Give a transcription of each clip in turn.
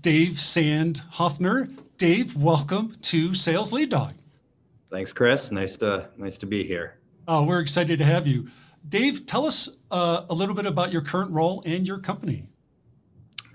Dave Sand Huffner. Dave, welcome to Sales Lead Dog. Thanks, Chris. Nice to nice to be here. Oh, we're excited to have you. Dave, tell us uh, a little bit about your current role and your company.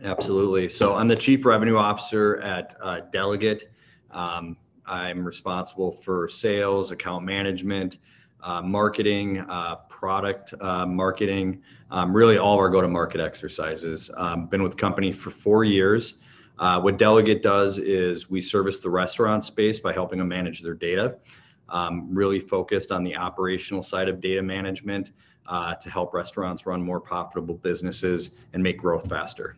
Absolutely. So I'm the Chief Revenue Officer at uh, Delaget. Um, I'm responsible for sales, account management, uh, marketing, uh, product uh, marketing, um, really all of our go-to-market exercises. Um, been with the company for four years. Uh, what Delaget does is we service the restaurant space by helping them manage their data. Um, really focused on the operational side of data management uh, to help restaurants run more profitable businesses and make growth faster.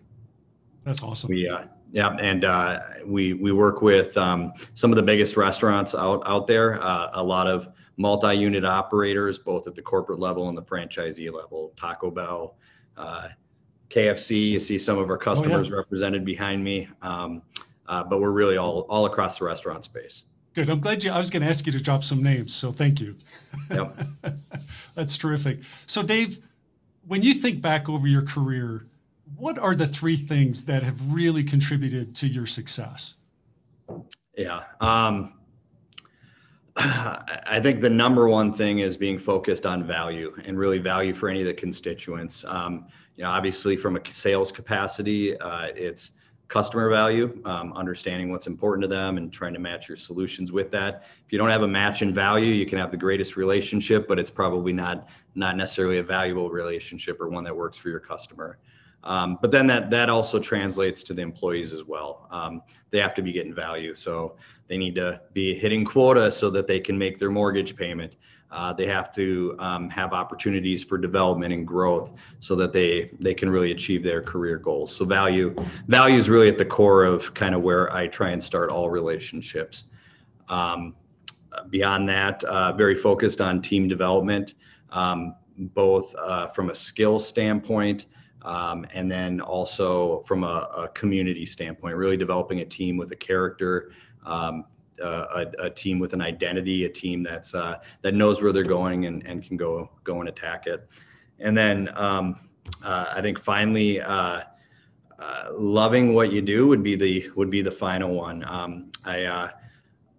That's awesome. We, uh, yeah, and uh, we we work with um, some of the biggest restaurants out out there. Uh, a lot of multi-unit operators, both at the corporate level and the franchisee level. Taco Bell, uh, KFC. You see some of our customers oh, yeah. represented behind me, um, uh, but we're really all all across the restaurant space. Good. I'm glad you. I was going to ask you to drop some names, so thank you. Yep. That's terrific. So, Dave, when you think back over your career, what are the three things that have really contributed to your success? Yeah. Um, I think the number one thing is being focused on value and really value for any of the constituents. Um, you know, obviously from a sales capacity, uh, it's customer value, um, understanding what's important to them and trying to match your solutions with that. If you don't have a match in value, you can have the greatest relationship, but it's probably not not necessarily a valuable relationship or one that works for your customer. Um, but then that that also translates to the employees as well. Um, they have to be getting value, so they need to be hitting quota so that they can make their mortgage payment. Uh, they have to um, have opportunities for development and growth so that they they can really achieve their career goals. So value value is really at the core of kind of where I try and start all relationships. Um, beyond that, uh, very focused on team development, um, both uh, from a skill standpoint. Um, and then also from a, a, community standpoint, really developing a team with a character, um, a, a, team with an identity, a team that's uh, that knows where they're going and, and can go go and attack it. And then um, uh, I think finally, uh, uh, loving what you do would be the would be the final one. Um, I uh,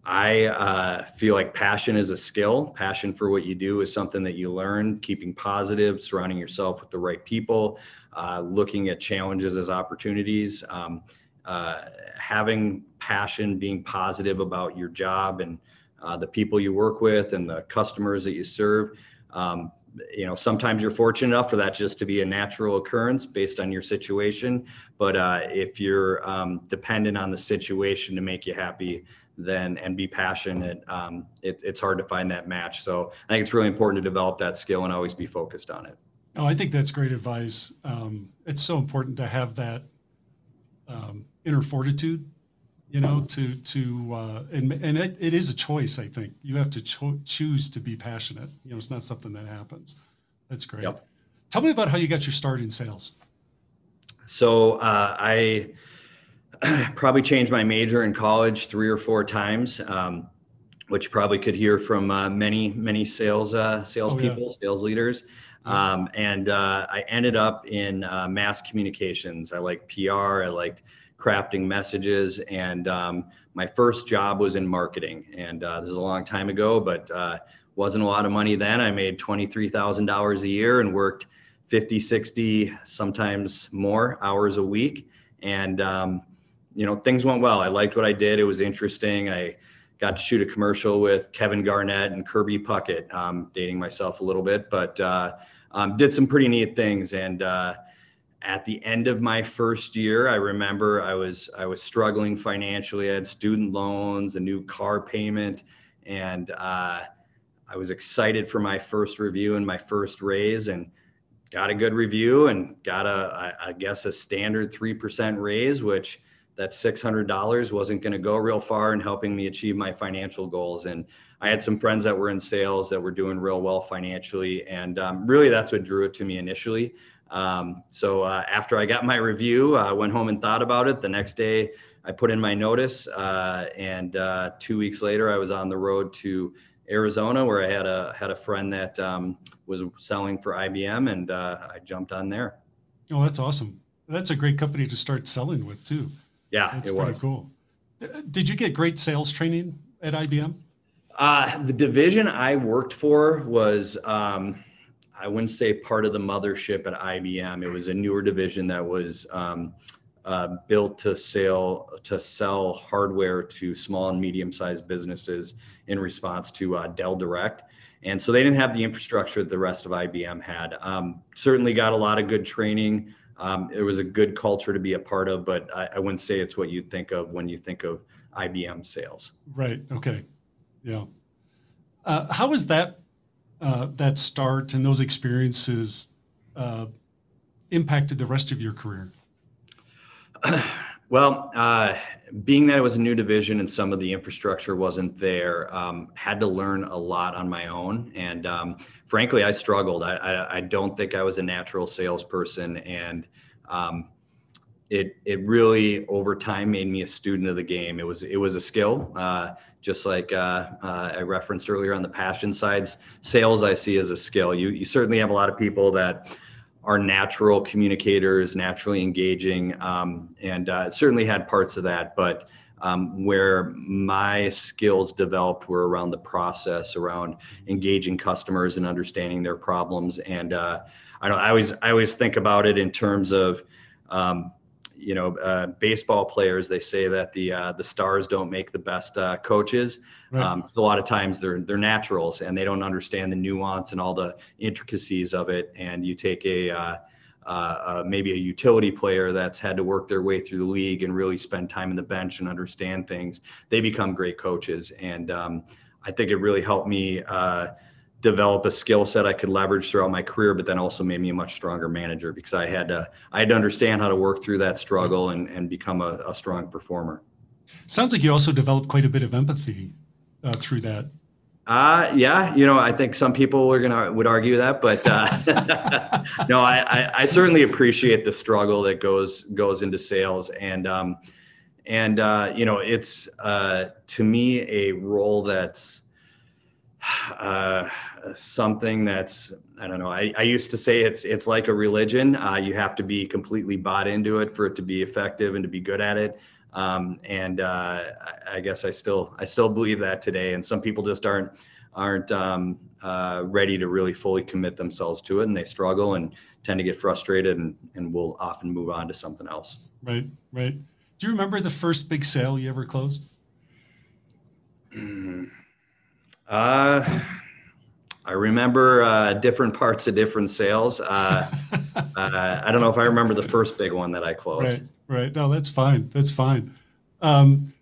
I feel like passion is a skill. Passion for what you do is something that you learn. Keeping positive, surrounding yourself with the right people, uh, looking at challenges as opportunities, um, uh, having passion, being positive about your job and uh, the people you work with and the customers that you serve. Um, you know, sometimes you're fortunate enough for that just to be a natural occurrence based on your situation. But uh, if you're um, dependent on the situation to make you happy, then and be passionate, um, it, it's hard to find that match. So I think it's really important to develop that skill and always be focused on it. Oh, I think that's great advice. Um, it's so important to have that um, inner fortitude, you know, to to uh, and and it, it is a choice. I think you have to cho- choose to be passionate. You know, it's not something that happens. That's great. Yep. Tell me about how you got your start in sales. So uh, I probably changed my major in college three or four times. Um, which you probably could hear from uh, many many sales uh, salespeople, oh, yeah. sales leaders. Um, and uh, I ended up in uh, mass communications. I like PR. I liked crafting messages. And um, my first job was in marketing. And uh, this is a long time ago, but uh, wasn't a lot of money then. I made $23,000 a year and worked 50, 60, sometimes more hours a week. And, um, you know, things went well. I liked what I did. It was interesting. I got to shoot a commercial with Kevin Garnett and Kirby Puckett, um, dating myself a little bit, but uh, um, did some pretty neat things. And uh, at the end of my first year, I remember I was I was struggling financially. I had student loans, a new car payment, and uh, I was excited for my first review and my first raise, and got a good review and got a I, guess a standard three percent raise, which that $600 wasn't going to go real far in helping me achieve my financial goals. And I had some friends that were in sales that were doing real well financially. And um, really, that's what drew it to me initially. Um, so uh, after I got my review, I went home and thought about it. The next day, I put in my notice. Uh, and uh, two weeks later, I was on the road to Arizona, where I had a had a friend that um, was selling for IBM, and uh, I jumped on there. Oh, that's awesome! That's a great company to start selling with too. Yeah, that's it pretty was. cool. Did you get great sales training at IBM? Uh, the division I worked for was, um, I wouldn't say part of the mothership at IBM. It was a newer division that was um, uh, built to sell to sell hardware to small and medium-sized businesses in response to uh, Dell Direct. And so they didn't have the infrastructure that the rest of IBM had. Um, certainly got a lot of good training. Um, it was a good culture to be a part of, but I, I wouldn't say it's what you'd think of when you think of IBM sales. Right. Okay. Yeah. Uh, how was that uh, that start and those experiences uh, impacted the rest of your career? well, uh, being that it was a new division and some of the infrastructure wasn't there, um, had to learn a lot on my own. And um, frankly, I struggled. I, I, I, don't think I was a natural salesperson, and um, it it really over time made me a student of the game. It was it was a skill. Uh, just like uh, uh, I referenced earlier on the passion sides, sales I see as a skill. You you certainly have a lot of people that are natural communicators, naturally engaging, um, and uh, certainly had parts of that. But um, where my skills developed were around the process, around engaging customers and understanding their problems. And uh, I don't. I always I always think about it in terms of. Um, you know, uh, baseball players, they say that the uh, the stars don't make the best uh, coaches. Right. Um, a lot of times they're they're naturals and they don't understand the nuance and all the intricacies of it. And you take a uh, uh, uh, maybe a utility player that's had to work their way through the league and really spend time in the bench and understand things. They become great coaches, and um, I think it really helped me develop a skill set I could leverage throughout my career, but then also made me a much stronger manager because I had to I had to understand how to work through that struggle and, and become a, a strong performer. Sounds like you also developed quite a bit of empathy uh, through that. Uh, yeah, you know, I think some people are gonna would argue that, but uh, no, I, I, I, certainly appreciate the struggle that goes goes into sales, and um, and uh, you know, it's uh, to me a role that's uh, something that's I don't know. I, I used to say it's it's like a religion. Uh, you have to be completely bought into it for it to be effective and to be good at it. Um, and uh, I, I guess I still I still believe that today. And some people just aren't aren't um, uh, ready to really fully commit themselves to it, and they struggle and tend to get frustrated, and and will often move on to something else. Right, right. Do you remember the first big sale you ever closed? Uh, I remember uh, different parts of different sales. Uh, uh, I don't know if I remember the first big one that I closed. Right, right. No, that's fine. That's fine. Um,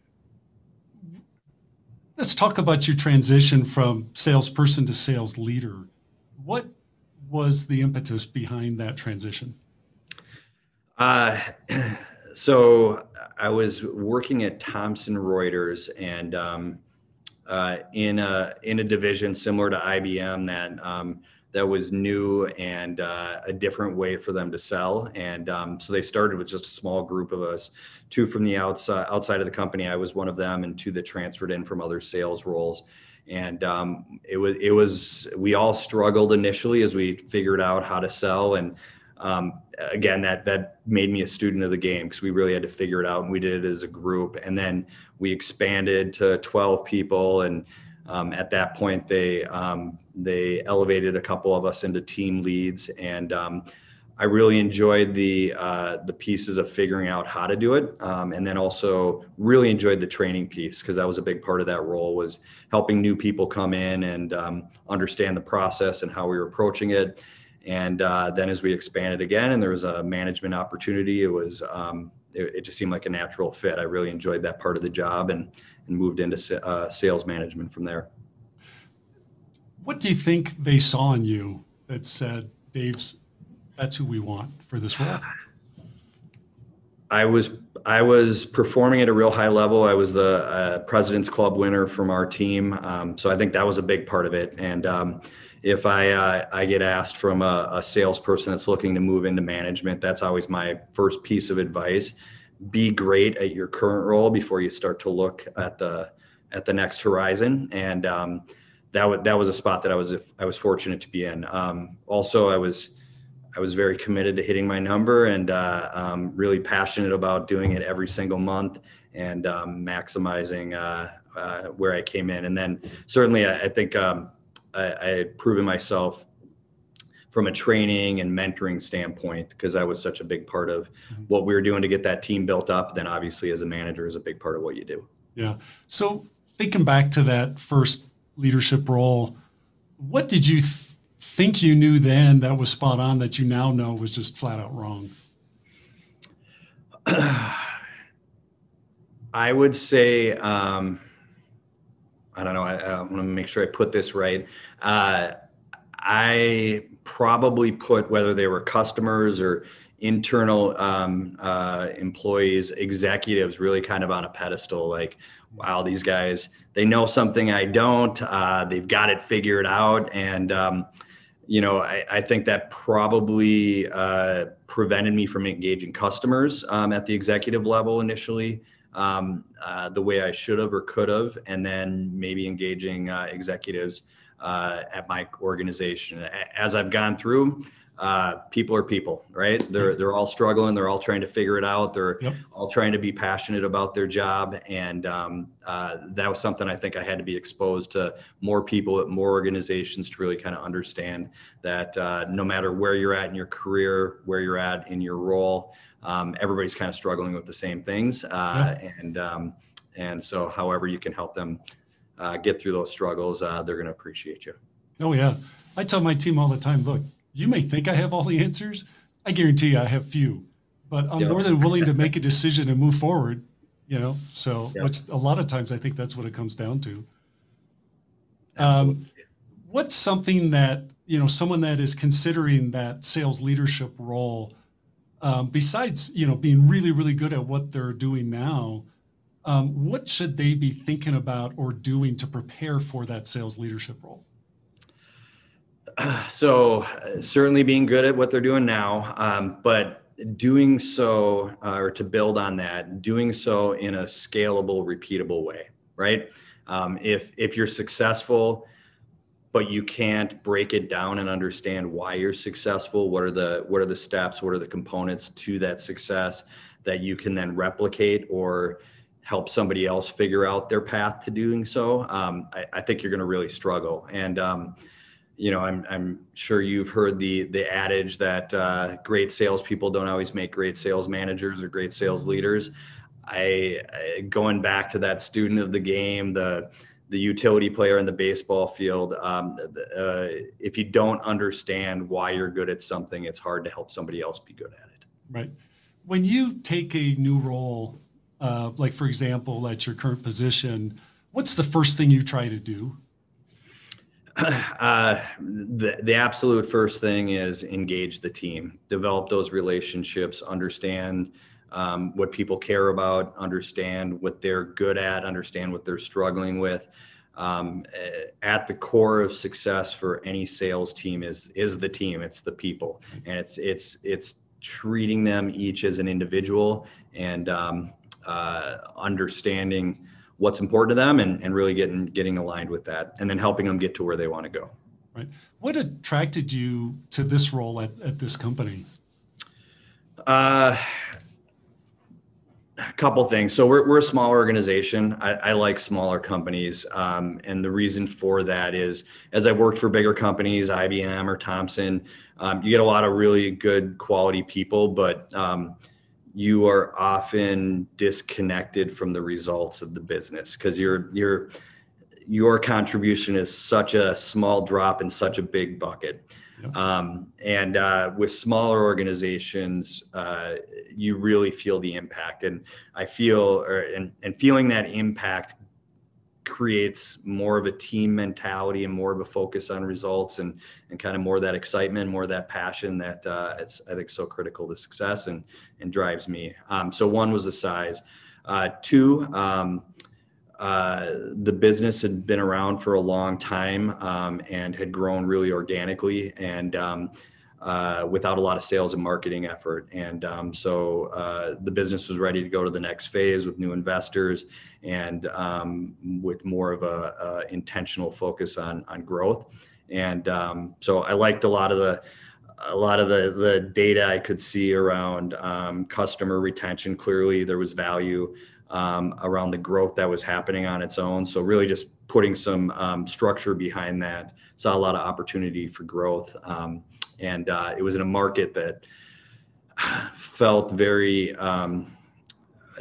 let's talk about your transition from salesperson to sales leader. What was the impetus behind that transition? Uh, so I was working at Thomson Reuters and um, uh, in a in a division similar to IBM that um, that was new and uh, a different way for them to sell. And um, so they started with just a small group of us, two from the outside outside of the company. I was one of them, and two that transferred in from other sales roles. And um, it was it was we all struggled initially as we figured out how to sell and um, again, that that made me a student of the game because we really had to figure it out, and we did it as a group. And then we expanded to 12 people, and um, at that point, they um, they elevated a couple of us into team leads, and um, I really enjoyed the uh, the pieces of figuring out how to do it, um, and then also really enjoyed the training piece because that was a big part of that role was helping new people come in and um, understand the process and how we were approaching it and uh, then as we expanded again and there was a management opportunity, it was um, it, it, just seemed like a natural fit. I really enjoyed that part of the job and and moved into uh, sales management from there. What do you think they saw in you that said, "Dave's, that's who we want for this role"? I was I was performing at a real high level. I was the uh, President's Club winner from our team, um, so I think that was a big part of it. And um, if I uh, I get asked from a, a, salesperson that's looking to move into management, that's always my first piece of advice. Be great at your current role before you start to look at the at the next horizon. And um, that was that was a spot that I was I was fortunate to be in. Um, also, I was I was very committed to hitting my number and uh, um, really passionate about doing it every single month and um, maximizing uh, uh, where I came in. And then certainly, I, I think um, I, I, had proven myself from a training and mentoring standpoint because I was such a big part of mm-hmm. what we were doing to get that team built up. Then, obviously, as a manager, is a big part of what you do. Yeah. So thinking back to that first leadership role, what did you? Th- think you knew then that was spot on that you now know was just flat out wrong? I would say, um, I don't know. I, I want to make sure I put this right. Uh, I probably put whether they were customers or internal um, uh, employees, executives, really kind of on a pedestal. Like, wow, these guys, they know something I don't. Uh, they've got it figured out, and um, you know, I, I think that probably uh, prevented me from engaging customers um, at the executive level initially um, uh, the way I should have or could have, and then maybe engaging uh, executives uh, at my organization. As I've gone through, uh, people are people, right? They're they're all struggling. They're all trying to figure it out. They're yep. all trying to be passionate about their job, and um, uh, that was something I think I had to be exposed to more people at more organizations to really kind of understand that uh, no matter where you're at in your career, where you're at in your role, um, everybody's kind of struggling with the same things, uh, yep. and um, and so however you can help them uh, get through those struggles, uh, they're going to appreciate you. Oh yeah, I tell my team all the time, look you may think I have all the answers. I guarantee you I have few, but I'm yep. more than willing to make a decision and move forward. You know, so yep. which a lot of times I think that's what it comes down to. Um, what's something that you know someone that is considering that sales leadership role, um, besides you know being really really good at what they're doing now, um, what should they be thinking about or doing to prepare for that sales leadership role? so certainly being good at what they're doing now, um, but doing so uh, or to build on that, doing so in a scalable, repeatable way, right? Um, if if you're successful, but you can't break it down and understand why you're successful, what are the what are the steps, what are the components to that success that you can then replicate or help somebody else figure out their path to doing so, um, I, I, think you're going to really struggle. And um, you know, I'm I'm sure you've heard the the adage that uh, great salespeople don't always make great sales managers or great sales leaders. I, I going back to that student of the game, the the utility player in the baseball field. Um, uh, if you don't understand why you're good at something, it's hard to help somebody else be good at it. Right. When you take a new role, uh, like for example, at your current position, what's the first thing you try to do? Uh, the, the absolute first thing is engage the team, develop those relationships, understand um, what people care about, understand what they're good at, understand what they're struggling with. Um, eh, at the core of success for any sales team is is the team. It's the people, and it's it's it's treating them each as an individual and um, uh, understanding what's important to them and, and really getting getting aligned with that and then helping them get to where they want to go right what attracted you to this role at, at this company uh, a couple things so we're, we're a small organization i, I like smaller companies um, and the reason for that is as i've worked for bigger companies ibm or Thomson, um, you get a lot of really good quality people but um, you are often disconnected from the results of the business because your your your contribution is such a small drop in such a big bucket. Um, and uh, with smaller organizations, uh, you really feel the impact. And I feel, or, and, and feeling that impact creates more of a team mentality and more of a focus on results and and kind of more of that excitement, more of that passion that uh, it's I think so critical to success and and drives me. Um, so one was the size. Uh, two, um, uh, the business had been around for a long time um, and had grown really organically and um, uh, without a lot of sales and marketing effort. And um, so uh, the business was ready to go to the next phase with new investors and um, with more of a, a, intentional focus on on growth. And um, so I liked a lot of the a lot of the the data I could see around um, customer retention. Clearly, there was value um, around the growth that was happening on its own. So really, just putting some um, structure behind that. Saw a lot of opportunity for growth, um, and uh, it was in a market that felt very um,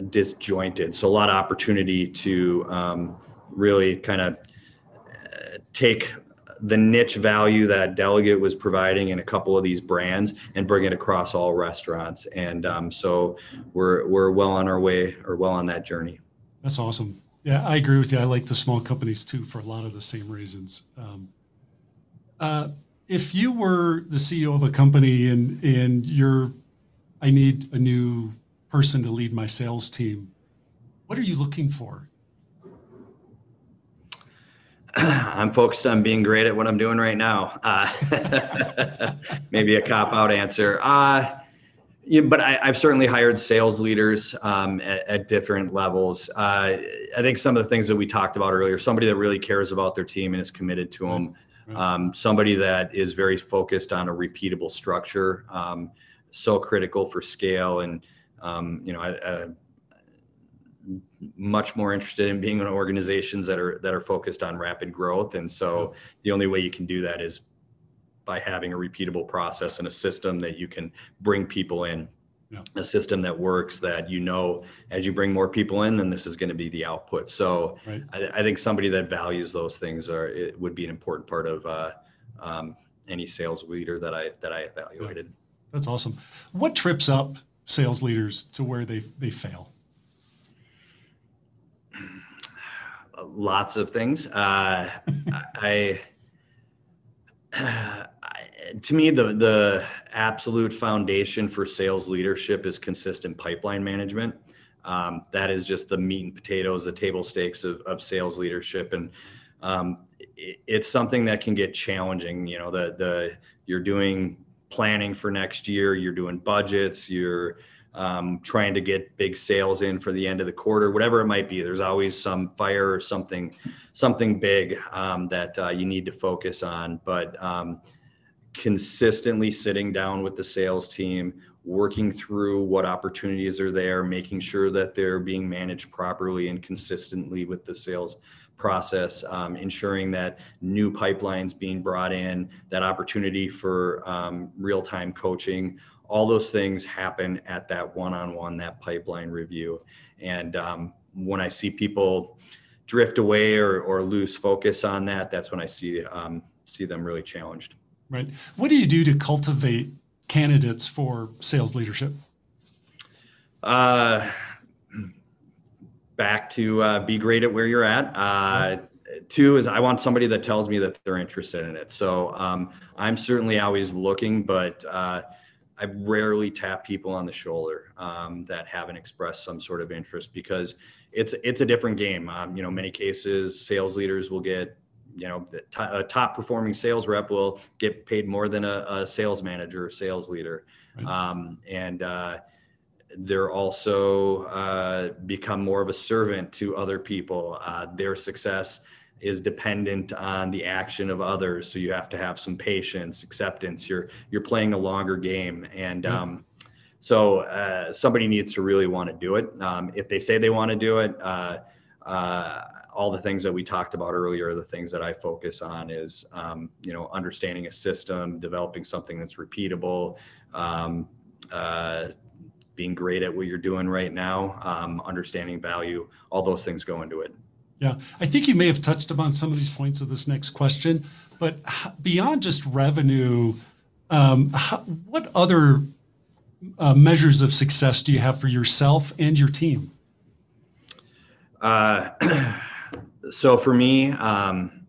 disjointed. So a lot of opportunity to um, really kind of uh, take the niche value that Delaget was providing in a couple of these brands and bring it across all restaurants. And um, so we're we're well on our way or well on that journey. That's awesome. Yeah, I agree with you. I like the small companies too for a lot of the same reasons. Um, uh, if you were the CEO of a company and and you're, I need a new person to lead my sales team, what are you looking for? I'm focused on being great at what I'm doing right now. Uh, maybe a cop out answer. Uh, yeah, but I, have certainly hired sales leaders um, at, at, different levels. Uh, I think some of the things that we talked about earlier, somebody that really cares about their team and is committed to them, um, somebody that is very focused on a repeatable structure, um, so critical for scale. And, um, you know, I, I much more interested in being in organizations that are that are focused on rapid growth. And so the only way you can do that is by having a repeatable process and a system that you can bring people in. Yeah. a system that works that you know as you bring more people in then this is going to be the output. So right. I, I, think somebody that values those things are it would be an important part of uh, um, any sales leader that i that i evaluated. Yeah. that's awesome. What trips up sales leaders to where they they fail lots of things. Uh, I, I, to me, the the absolute foundation for sales leadership is consistent pipeline management. Um, that is just the meat and potatoes, the table stakes of, of sales leadership, and um, it, it's something that can get challenging. You know, the the you're doing planning for next year, you're doing budgets, you're um, trying to get big sales in for the end of the quarter, whatever it might be. There's always some fire or something, something big um, that uh, you need to focus on. But um, consistently sitting down with the sales team, working through what opportunities are there, making sure that they're being managed properly and consistently with the sales process, um, ensuring that new pipelines being brought in, that opportunity for um, real-time coaching, all those things happen at that one-on-one, that pipeline review. And um, when I see people drift away or, or lose focus on that, that's when I see um, see them really challenged. Right. What do you do to cultivate candidates for sales leadership? Uh, back to uh, be great at where you're at. Uh, two is I want somebody that tells me that they're interested in it. So um, I'm certainly always looking, but uh, I rarely tap people on the shoulder um, that haven't expressed some sort of interest because it's it's a different game. Um, you know, many cases sales leaders will get, you know, a top performing sales rep will get paid more than a, a sales manager or sales leader, right. um, and uh, they're also uh, become more of a servant to other people. Uh, their success is dependent on the action of others. So you have to have some patience, acceptance. You're you're playing a longer game, and um, so uh, somebody needs to really want to do it. Um, if they say they want to do it, uh, uh, all the things that we talked about earlier, the things that I focus on is um, you know understanding a system, developing something that's repeatable. Um, uh, being great at what you're doing right now, um, understanding value, all those things go into it. Yeah, I think you may have touched upon some of these points of this next question, but beyond just revenue, um, how, what other uh, measures of success do you have for yourself and your team? Uh, so for me, um,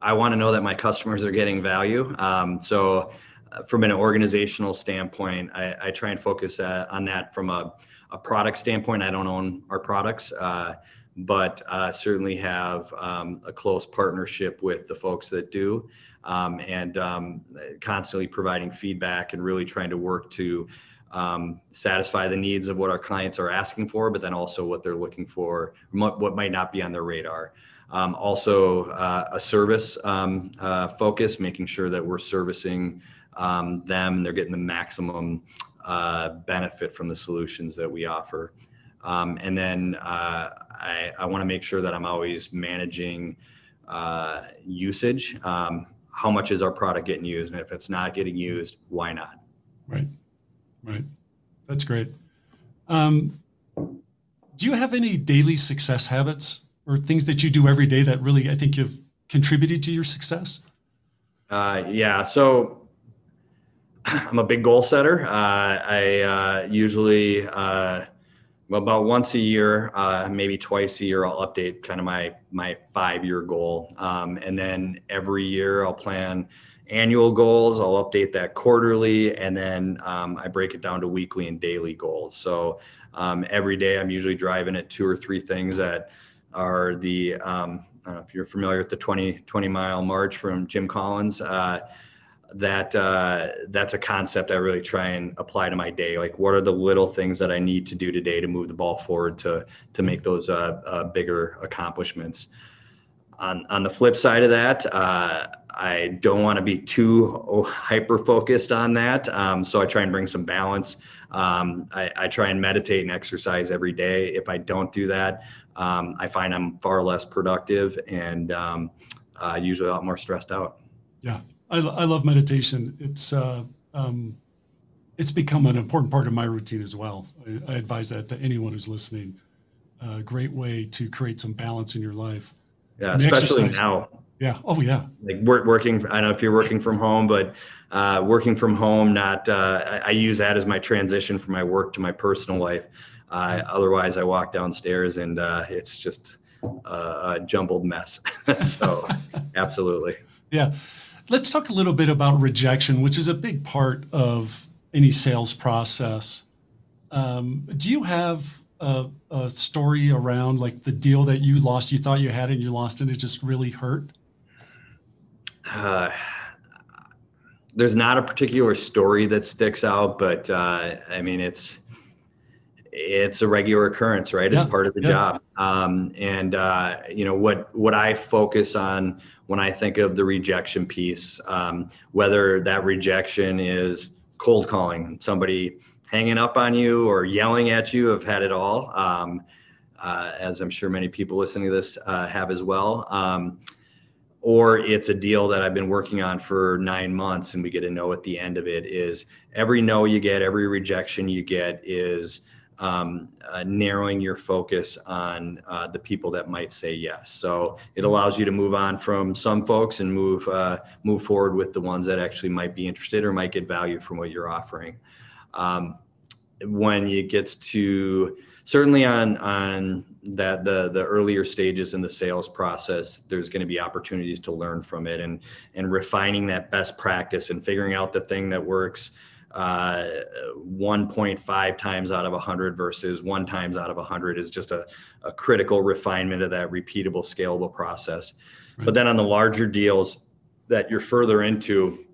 I want to know that my customers are getting value. Um, so uh, from an organizational standpoint, I, I try and focus uh, on that from a, a, product standpoint. I don't own our products, uh, but uh, certainly have um, a close partnership with the folks that do. Um, and um, constantly providing feedback and really trying to work to um, satisfy the needs of what our clients are asking for, but then also what they're looking for, what might not be on their radar. Um, also, uh, a service um, uh, focus, making sure that we're servicing them and they're getting the maximum uh, benefit from the solutions that we offer. Um, and then uh, I, I want to make sure that I'm always managing uh, usage. Um, how much is our product getting used? And if it's not getting used, why not? Right. Right. That's great. Um, do you have any daily success habits or things that you do every day that really I think you've contributed to your success? Uh, yeah. So I'm a big goal setter. Uh, I uh, usually uh, about once a year, uh, maybe twice a year, I'll update kind of my my five year goal, um, and then every year I'll plan annual goals. I'll update that quarterly, and then um, I break it down to weekly and daily goals. So um, every day, I'm usually driving at two or three things that are the um, I don't know if you're familiar with the 20 20 mile march from Jim Collins. Uh, that uh, that's a concept I really try and apply to my day. Like, what are the little things that I need to do today to move the ball forward to to make those uh, uh bigger accomplishments? On on the flip side of that, uh, I don't want to be too hyper focused on that. Um, so I try and bring some balance. Um, I, I, try and meditate and exercise every day. If I don't do that, um, I find I'm far less productive and um, uh, usually a lot more stressed out. Yeah, I, I love meditation. It's uh, um, it's become an important part of my routine as well. I, I advise that to anyone who's listening. A great way to create some balance in your life. Yeah, and especially exercise. now yeah. Oh, yeah. Like work, working. I don't know if you're working from home, but uh, working from home, not. Uh, I, I, use that as my transition from my work to my personal life. Uh, otherwise, I walk downstairs and uh, it's just a, a jumbled mess. so, absolutely. Yeah. Let's talk a little bit about rejection, which is a big part of any sales process. Um, do you have a, a, story around like the deal that you lost? You thought you had and you lost, and it just really hurt uh, there's not a particular story that sticks out, but uh, I mean it's it's a regular occurrence, right? Yeah, it's part of the yeah. job. Um, and uh, you know what what I focus on when I think of the rejection piece, um, whether that rejection is cold calling, somebody hanging up on you or yelling at you, have had it all. Um, uh, as I'm sure many people listening to this uh, have as well. Um, or it's a deal that I've been working on for nine months and we get a no at the end of it is every no you get, every rejection you get is um, uh, narrowing your focus on uh, the people that might say yes. So it allows you to move on from some folks and move uh, move forward with the ones that actually might be interested or might get value from what you're offering. Um, when it gets to certainly on on that the the earlier stages in the sales process there's going to be opportunities to learn from it and and refining that best practice and figuring out the thing that works uh, 1.5 times out of 100 versus one times out of 100 is just a, a critical refinement of that repeatable scalable process right. but then on the larger deals that you're further into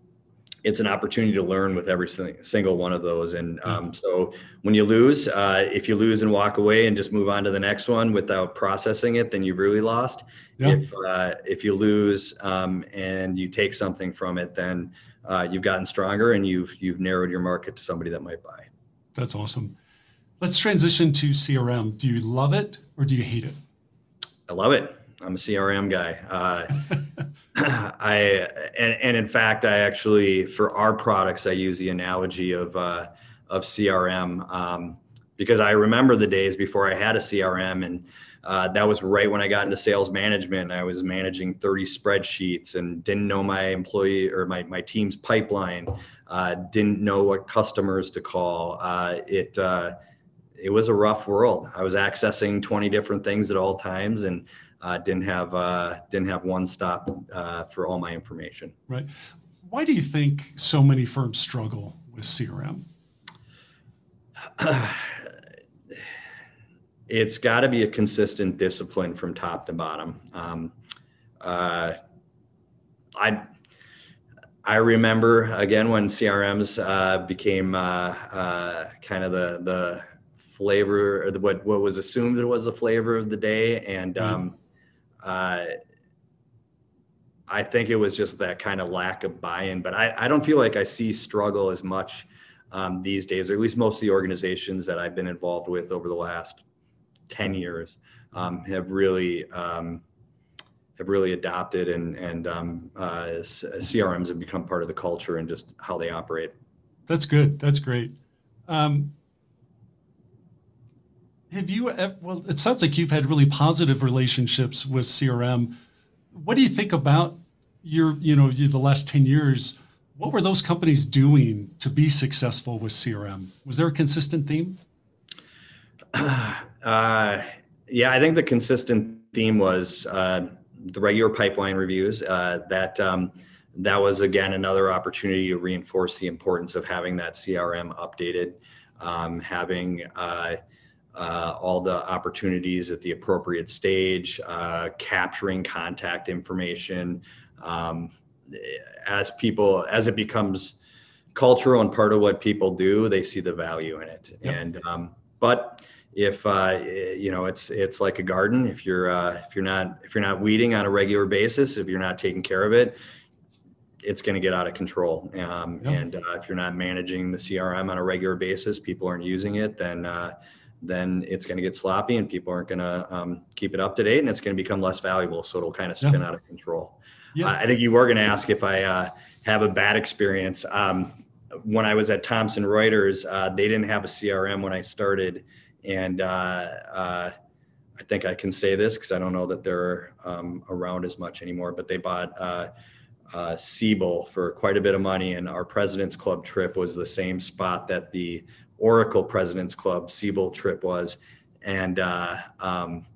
it's an opportunity to learn with every single one of those. And um, so when you lose, uh, if you lose and walk away and just move on to the next one without processing it, then you've really lost. Yeah. If uh, if you lose um, and you take something from it, then uh, you've gotten stronger and you've you've narrowed your market to somebody that might buy. That's awesome. Let's transition to CRM. Do you love it or do you hate it? I love it. I'm a CRM guy. Uh, I and, and in fact, I actually for our products, I use the analogy of uh, of CRM um, because I remember the days before I had a CRM, and uh, that was right when I got into sales management. I was managing 30 spreadsheets and didn't know my employee or my my team's pipeline. Uh, didn't know what customers to call. Uh, it uh, it was a rough world. I was accessing 20 different things at all times and uh, didn't have uh, didn't have one stop uh, for all my information. Right. Why do you think so many firms struggle with CRM? it's got to be a consistent discipline from top to bottom. Um, uh, I I remember again when CRMs uh, became uh, uh, kind of the the flavor or the, what what was assumed it was the flavor of the day, and um, uh, I think it was just that kind of lack of buy-in. But I, I don't feel like I see struggle as much um, these days, or at least most of the organizations that I've been involved with over the last 10 years um, have really um, have really adopted and and um, uh, CRMs have become part of the culture and just how they operate. That's good. That's great. Um, have you ever, well, it sounds like you've had really positive relationships with CRM. What do you think about your, you know, the last 10 years? What were those companies doing to be successful with CRM? Was there a consistent theme? Uh, yeah, I think the consistent theme was uh, the regular pipeline reviews. Uh, that um, that was again another opportunity to reinforce the importance of having that CRM updated, um, having uh, uh, all the opportunities at the appropriate stage, uh, capturing contact information. Um, as people, as it becomes cultural and part of what people do, they see the value in it. Yep. And um, but if uh, you know it's it's like a garden. If you're uh, if you're not if you're not weeding on a regular basis if you're not taking care of it it's going to get out of control. Um, and uh, if you're not managing the crm on a regular basis people aren't using it then uh, then it's going to get sloppy and people aren't going to um, keep it up to date and it's going to become less valuable. So it'll kind of spin out of control. Yeah. i think you were going to ask if i uh, have a bad experience. Um, when i was at thomson reuters uh, they didn't have a crm when i started and uh, uh, I think I can say this because I don't know that they're um, around as much anymore. But they bought uh, uh, Siebel for quite a bit of money, and our President's Club trip was the same spot that the Oracle President's Club Siebel trip was, and uh, um,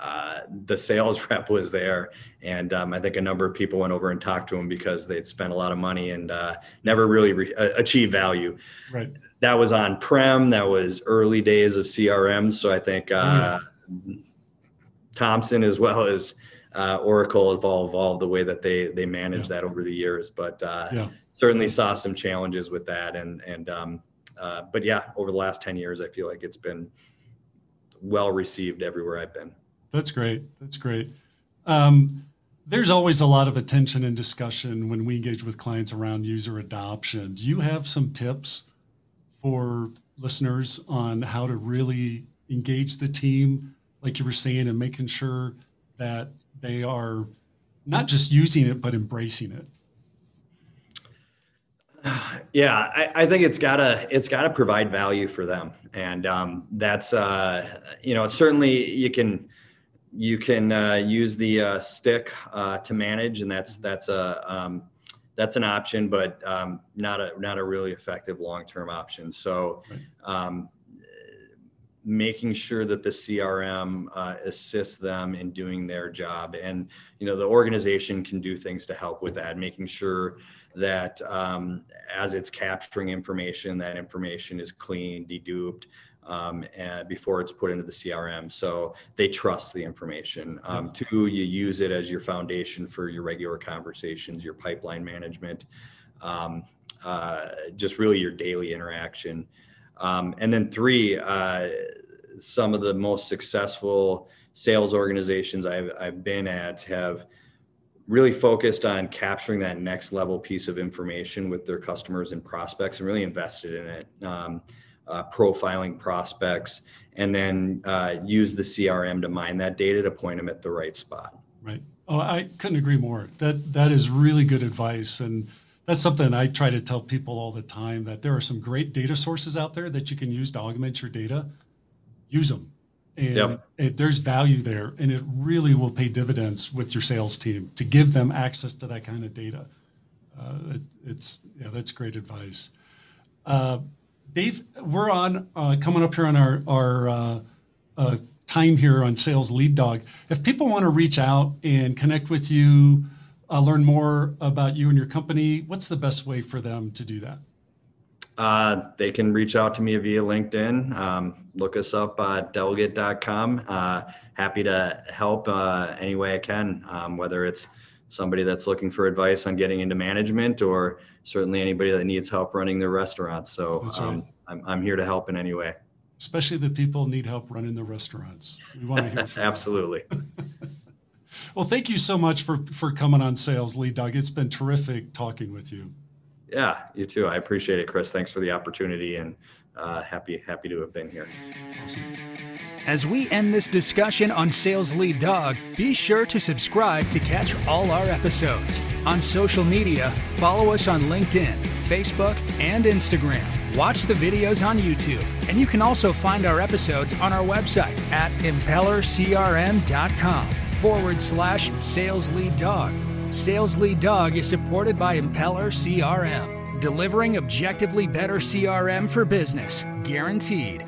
uh, the sales rep was there, and um, I think a number of people went over and talked to him because they'd spent a lot of money and uh, never really re- achieved value. Right that was on prem that was early days of crm so i think uh, mm. thomson as well as uh, oracle have all evolved the way that they they manage yeah. that over the years but uh, yeah. certainly saw some challenges with that and and um, uh, but yeah over the last 10 years i feel like it's been well received everywhere i've been that's great. That's great. Um, there's always a lot of attention and discussion when we engage with clients around user adoption. Do you have some tips for listeners on how to really engage the team, like you were saying, and making sure that they are not just using it but embracing it? Yeah, I, I think it's gotta it's gotta provide value for them, and um, that's uh, you know certainly you can you can uh, use the uh, stick uh, to manage, and that's that's a um, that's an option, but um, not a not a really effective long-term option. So, um, making sure that the CRM uh, assists them in doing their job, and you know the organization can do things to help with that. Making sure that um, as it's capturing information, that information is clean, deduped, um, and before it's put into the CRM. So they trust the information. Um, two, you use it as your foundation for your regular conversations, your pipeline management, um, uh, just really your daily interaction. Um, and then three, uh, some of the most successful sales organizations I've, I've been at have really focused on capturing that next level piece of information with their customers and prospects and really invested in it. Uh, profiling prospects, and then uh, use the CRM to mine that data to point them at the right spot. Right. Oh, I couldn't agree more. That that is really good advice, and that's something I try to tell people all the time. That there are some great data sources out there that you can use to augment your data. Use them, and yep. it, there's value there, and it really will pay dividends with your sales team to give them access to that kind of data. Uh, it, it's yeah, that's great advice. Uh, Dave, we're on uh, coming up here on our our uh, uh, time here on Sales Lead Dog. If people want to reach out and connect with you, uh, learn more about you and your company, what's the best way for them to do that? Uh, they can reach out to me via LinkedIn. Um, look us up at delaget.com. Uh, happy to help any way I can, um, whether it's somebody that's looking for advice on getting into management or certainly anybody that needs help running their restaurant. So right. um, I'm, I'm here to help in any way. Especially the people need help running the restaurants. We want to hear from Absolutely. well, thank you so much for, for coming on Sales Lead Dog. It's been terrific talking with you. Yeah, you too. I appreciate it, Chris. Thanks for the opportunity and uh, happy happy to have been here. Awesome. As we end this discussion on Sales Lead Dog, be sure to subscribe to catch all our episodes. On social media, follow us on LinkedIn, Facebook, and Instagram. Watch the videos on YouTube, and you can also find our episodes on our website at impellercrm.com forward slash sales lead dog. Sales Lead Dog is supported by Impeller CRM, delivering objectively better CRM for business, guaranteed.